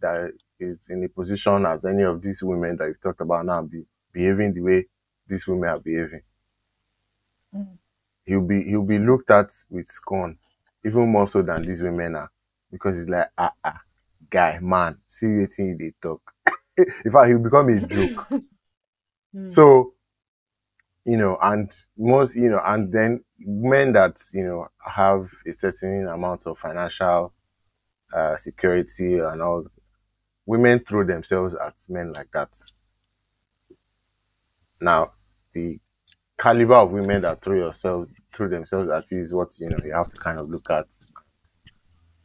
that is in a position as any of these women that you've talked about now be behaving the way these women are behaving. Mm. He'll be he'll be looked at with scorn, even more so than these women are, because it's like ah ah guy man see you dey talk. in fact, he'll become a joke. Mm. So, you know, and most, you know, and then men that, you know, have a certain amount of financial uh, security and all, women throw themselves at men like that. Now, the caliber of women that throw yourself throw themselves at you is what you know you have to kind of look at,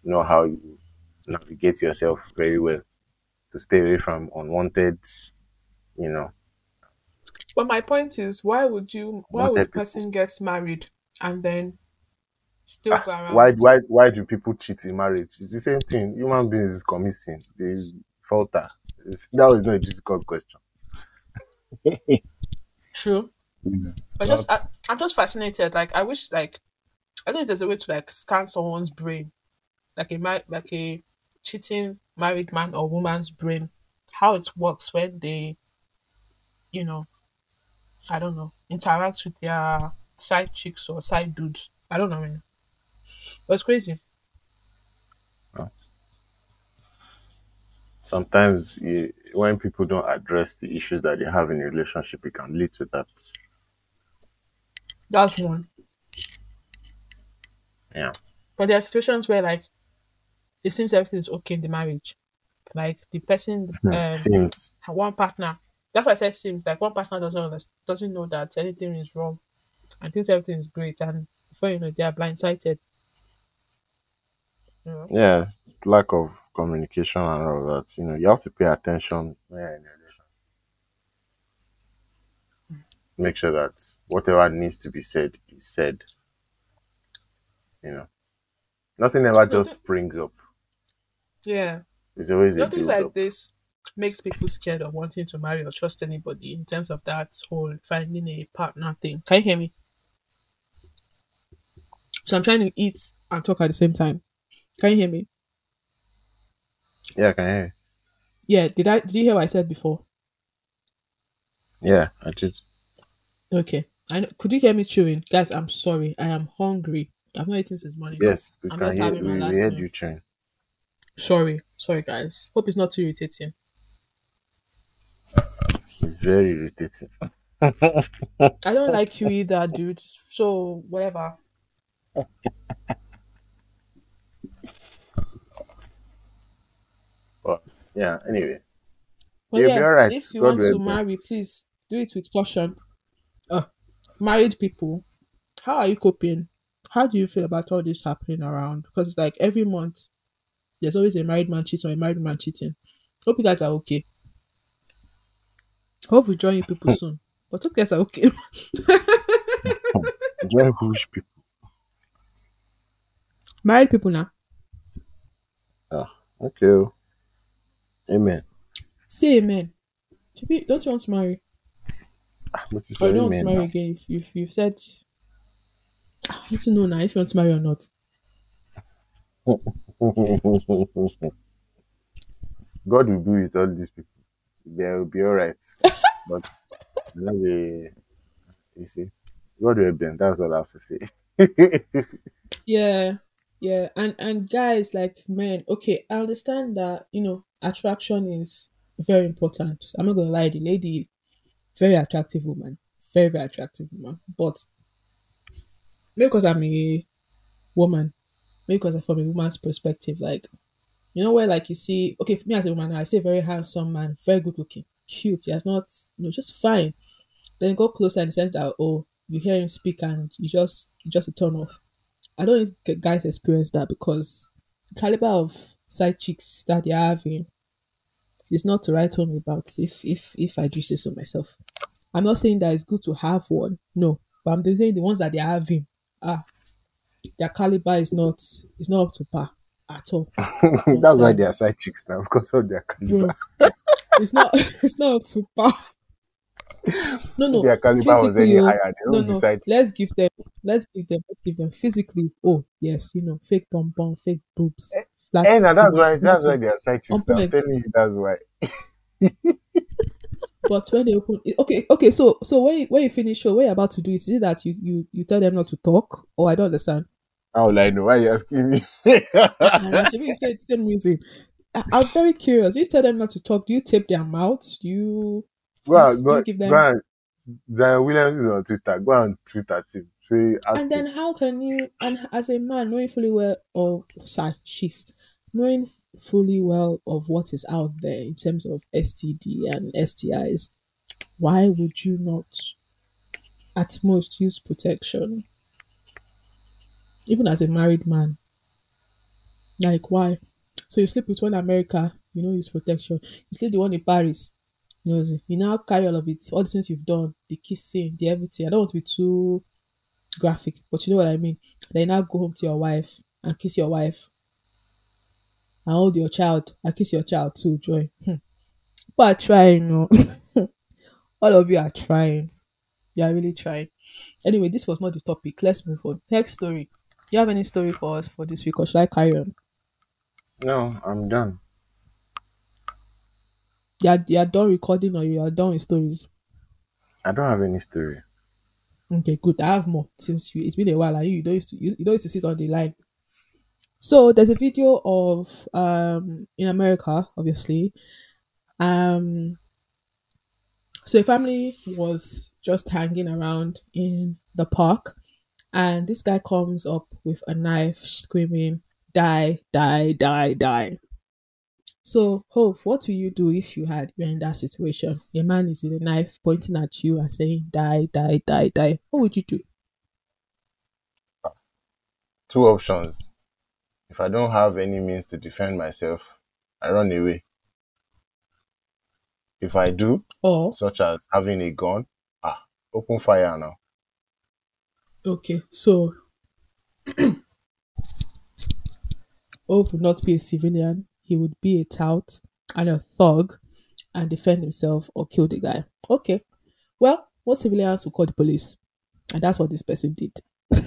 know how you navigate yourself very well to stay away from unwanted, you know, But my point is, why would you? Why would a person get married and then Ah, still around? why why why do people cheat in marriage? It's the same thing. Human beings commit sin. They falter. It's, that was not a difficult question. True. But just I I'm just fascinated. Like I wish like I think there's a way to like scan someone's brain, like a like a cheating married man or woman's brain, how it works when they, you know, I don't know, interact with their side chicks or side dudes. I don't know, man. But it's crazy. Sometimes you, when people don't address the issues that they have in a relationship, it can lead to that. That's one. Yeah. But there are situations where like it seems everything's okay in the marriage. Like the person um Seems one partner that's why I said seems like one partner doesn't doesn't know that anything is wrong and thinks everything is great and before you know they are blindsided. Know? yeah, lack of communication and all that. You know, you have to pay attention when you're in a relationship. Mm-hmm. Make sure that whatever needs to be said is said. You know, nothing ever just springs up. Yeah. It's always Nothing like up. this makes people scared of wanting to marry or trust anybody in terms of that whole finding a partner thing. Can you hear me? So I'm trying to eat and talk at the same time. Can you hear me? Yeah, I can hear. Yeah, did I did you hear what I said before? Yeah, I did. Okay. I know, could you hear me chewing? Guys, I'm sorry. I am hungry. I've not eaten since morning. Yes, we I'm can just hear. having my We, last heard meal. you chewing. Sorry. Sorry guys. Hope it's not too irritating. It's very irritating. I don't like you either, dude. So whatever. But yeah, anyway, But You'll yeah, be alright. if you God want to you. marry, please do it with caution. Uh, married people, how are you coping? How do you feel about all this happening around? Because it's like every month, there's always a married man cheating or a married man cheating. Hope you guys are okay. Hope we join you people soon. But hope you guys are okay. join whose people. married people now. Okay. Amen. Say amen. Don't you want to marry? Ah, But it's you don't want to marry now. again? If you've, you've said, I want to know now if you want to marry or not. God will be with all these people. They will be all right. but you know, they, you see, God will help them. That's all I have to say. Yeah, yeah, and and guys like men, okay, I understand that you know attraction is very important. I'm not gonna lie, the lady, very attractive woman, very very attractive woman, but maybe because I'm a woman, maybe because from a woman's perspective, like you know where like you see, okay, for me as a woman, I see a very handsome man, very good looking, cute. He has not, you know, just fine. Then go closer in the sense that oh, you hear him speak and you just you just turn off. I don't think guys experience that because the caliber of side chicks that they're having is not to write home about if if if I do say so myself. I'm not saying that it's good to have one, no. But I'm saying the ones that they're having, ah, their caliber is not is not up to par at all. That's why they are side chicks now, because of their caliber. Bro, it's not it's not up to par. No, no. their caliber was any physically, oh, higher. They no, no. decide. Let's give them. Let's give them. Let's give them physically. Oh yes, you know, fake bum bum, fake boobs, flat. Eh, now that's why that's why they are side chicks. On now. I'm telling you, that's why. But when they open, okay, okay. So, so when you, when you finish show, what you're about to do is, is it that you you you tell them not to talk, or I don't understand. How will I know? Why are you asking me? And actually, you said same reason. I, I'm very curious. You tell them not to talk. Do you tape their mouths? Do you? Go on, go, give them? go on. Zion Williams is on Twitter. Go on Twitter team. Say and then him. how can you and as a man knowing fully well or sorry she's knowing fully well of what is out there in terms of std and stis why would you not at most use protection even as a married man like why so you sleep with one in america you know use protection you sleep the one in paris you know you now carry all of it all the things you've done the kissing the everything i don't want to be too graphic, but you know what I mean. Then now go home to your wife and kiss your wife and hold your child and kiss your child too, Joy. Hmm. People are trying, no. All of you are trying. You are really trying. Anyway, this was not the topic. Let's move on. Next story. Do you have any story for us for this week, or should I carry on? No, I'm done. Yeah, you are done recording, or you are done with stories. I don't have any story. Okay, good. I have more since you. It's been a while, and you, you don't used to you, you don't used to sit on the line. So there's a video of um in America, obviously. Um so a family was just hanging around in the park and this guy comes up with a knife screaming, Die, die, die, die. So, Hove, what will you do if you had you're in that situation? A man is with a knife pointing at you and saying, Die, die, die, die. What would you do? Two options. If I don't have any means to defend myself, I run away. If I do, Or such as having a gun, ah, open fire now. Okay, so Hove would not be a civilian. He would be a tout and a thug and defend himself or kill the guy. Okay. Well, most civilians will call the police. And that's what this person did.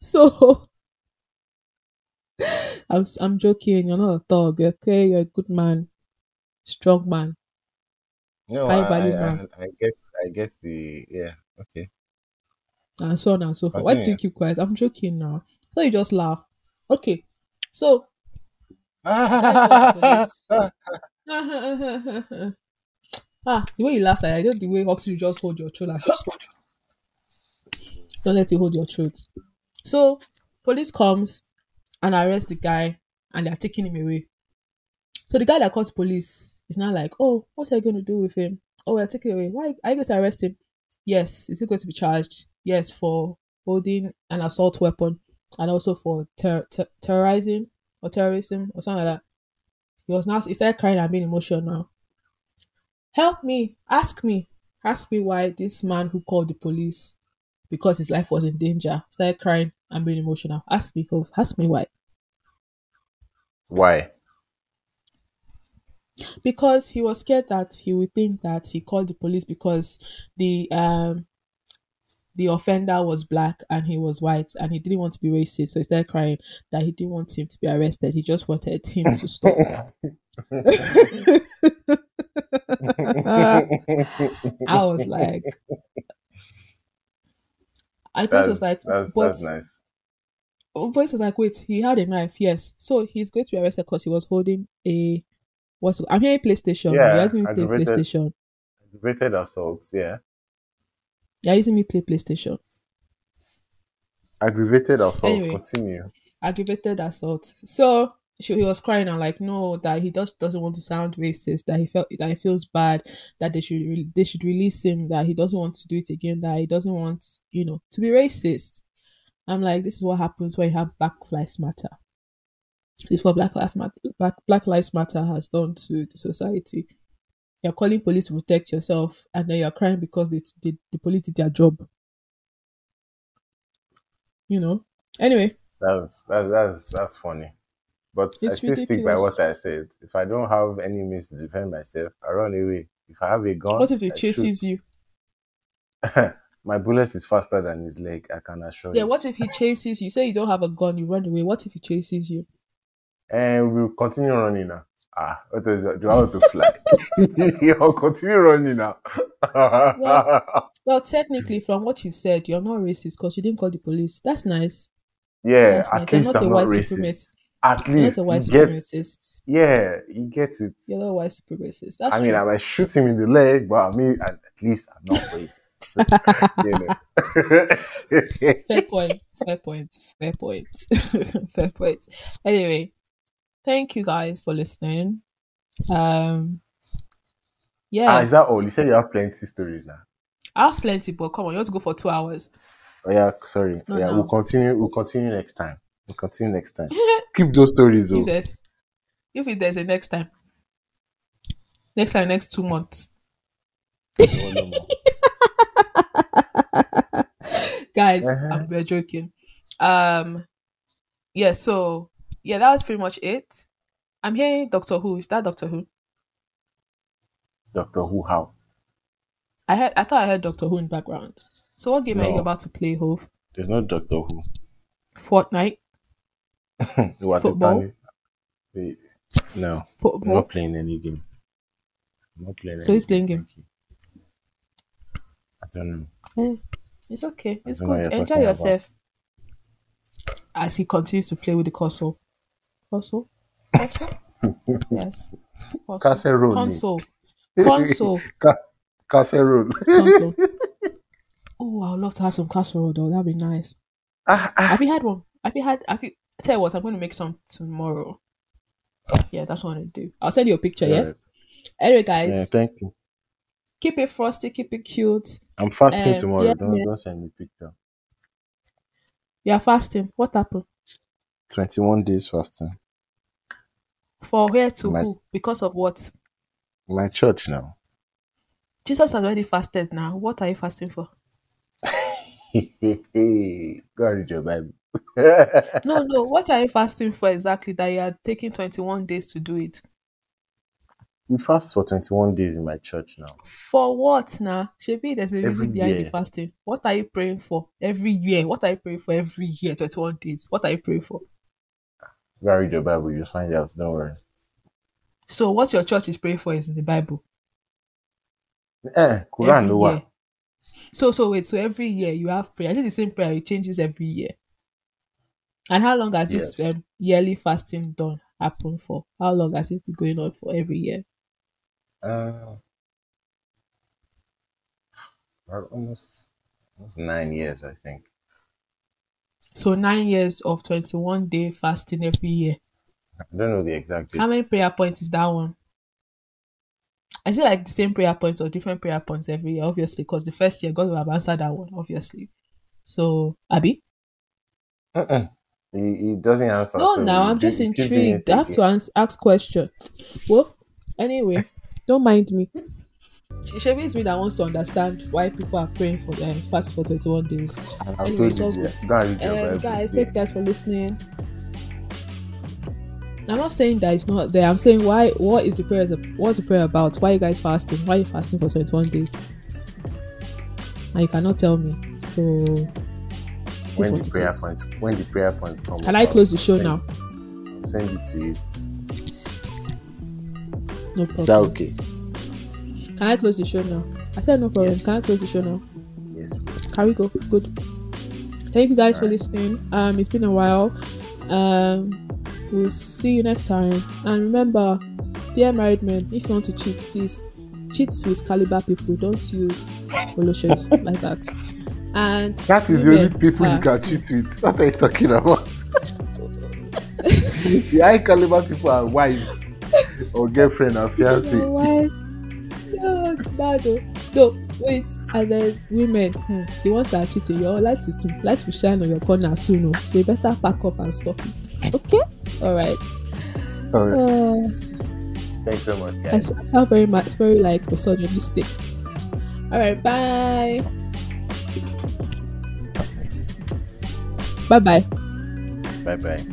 so I'm, I'm joking. You're not a thug. Okay. You're a good man, strong man. No, High I, value I, I, man. I I get the, yeah, okay. and so on and so forth. Why do you keep quiet? I'm joking now. So you just laugh. Okay. So. ah, the way you laugh, I know the way Oxy just hold your throat. Like, don't let you hold your throat. So police comes and arrest the guy, and they're taking him away. So the guy that calls police is now like, "Oh, what are you going to do with him? Oh, we're taking away. Why are you going to arrest him? Yes, is he going to be charged? Yes, for holding an assault weapon and also for ter- ter- terrorizing or terrorism or something like that." He was now he started crying and being emotional now. Help me, ask me, ask me why this man who called the police because his life was in danger started crying and being emotional. Ask me, Hove, ask me why. Why? Because he was scared that he would think that he called the police because the um the offender was black and he was white and he didn't want to be racist, so he started crying that he didn't want him to be arrested. He just wanted him to stop. I was like, I the was like, that's, but that's nice. the police was like, wait, he had a knife, yes. So he's going to be arrested because he was holding a what's I'm hearing PlayStation. Yeah, You're using me play aggravated. PlayStation. Aggravated assaults, yeah. You're using me play PlayStation. Aggravated assault, Anyway. continue. aggravated assault. So she, he was crying and like, no, that he just doesn't want to sound racist. That he felt that he feels bad. That they should re- they should release him. That he doesn't want to do it again. That he doesn't want you know to be racist. I'm like, this is what happens when you have Black Lives Matter. This is what Black Lives Matter Black, Black Lives Matter has done to the society. You're calling police to protect yourself, and then you're crying because they, they, the police did their job. You know. Anyway, That's that's that's that's funny. But I It's still stick by what I said. If I don't have any means to defend myself, I run away. If I have a gun, what if he I chases shoot. you? My bullet is faster than his leg. I can assure Yeah, you. Yeah. What if he chases you? Say you don't have a gun, you run away. What if he chases you? And we'll continue running now. Ah, what is do I want to fly? I'll continue running now. Well- Well, technically, from what you said, you're not racist because you didn't call the police. That's nice. yeah, That's at nice. Least not I'm a not white racist. supremacist. At You're least not a white supremacist. yeah, you get it. You're not a white supremacist. That's I mean. I might shoot him in the leg, but I mean, at, at least I'm not racist. Fair point. Fair point. Fair point. fair point. Anyway, thank you guys for listening. Um, yeah, ah, is that all? You said you have plenty stories now. I have plenty, but come on, you want to go for two hours? Oh yeah, sorry. No, yeah, no. we'll continue. We'll continue next time. We'll continue next time. Keep those stories, If there's, if it- there's a next time, next time, next two months. No guys Uh-huh. I'm, we're joking um yeah so yeah that was pretty much it i'm hearing doctor who is that doctor who Doctor Who, how? i heard i thought i heard doctor who in background so what game are you about to play hove There's no Doctor Who. Fortnite, Football? Wait, No, I'm football. not playing any game. I'm not playing. So he's playing game. thank. I don't know. Eh, it's okay. It's don't know what good. Enjoy talking about. yourself. As he continues to play with the console. Console? Console? yes. Console. Roll. Console. Console. Ca-. Console. Oh, I would love to have some casserole though. That'd be nice. ah, ah. Have you had one? Have you had? Have you? Tell you what, I'm going to make some tomorrow. Yeah, that's what I'm going to do. I'll send you a picture. Yeah. Right. Anyway, guys, Yeah, thank you. keep it frosty, keep it cute. I'm fasting Um, tomorrow. yeah, don't yeah. don't send me picture. You are fasting. What happened? 21 days fasting. For where to My- who? Because of what? My church now. Jesus has already fasted now. What are you fasting for? Go read your Bible. No, no. What are you fasting for exactly? That you are taking 21 days to do it. we fast for 21 days in my church now. For what now? Shebi, there's a reason Every behind the fasting. What are you praying for every year? What are you praying for every year? 21 days. What are you praying for? Read your Bible. You'll find out. Don't worry. So, what your church is praying for is in the Bible. Eh, Quran, no what? So, so wait. So every year you have prayer. Is it the same prayer? It changes every year. And how long has this um, yearly fasting done happen for? How long has it been going on for every year? Uh, almost, almost nine years, I think. So nine years of twenty-one day fasting every year. I don't know the exact. How many prayer points is that one? I say like the same prayer points or different prayer points every year, obviously, because the first year God will have answered that one, obviously. So, Abby? Uh-uh. He, he doesn't answer. No, so now I'm just we keep doing intrigued. I have to ans- ask question. Well, anyway, don't mind me. Shebi is me that wants to understand why people are praying for them fast for 21 days. I've Anyway, told it's you, all yeah. good. Go and read your Um, guys, thank you guys for listening. I'm not saying that it's not there. I'm saying why. What is the prayer? What's the prayer about? Why you guys fasting? Why are you fasting for 21 days? And you cannot tell me. So, it is when what the it prayer is. points when the prayer points come. Can I close the show send now? I'll send it to you. No Is that okay? Can I close the show now? I said no problem. Yes. Can I close the show now? Yes. Can we go? Good. Thank you guys for Alright. listening. Um, it's been a while. Um, we'll see you next time. And remember, dear married men, if you want to cheat, please cheat with caliber people. Don't use shirts like that. And That is the only people ah, you can cheat with. What are you talking about? the high caliber people are wives or girlfriend or fiance. Bad. oh. No, wait. And then women, hmm, the ones that are cheating, your light is too, light will shine on your corner soon. oh. So you better pack up and stop it. Okay? All right. All right. Uh, Thanks so much, I guys. s- sound very much, very like misogynistic. All right, bye. Bye bye. Bye bye.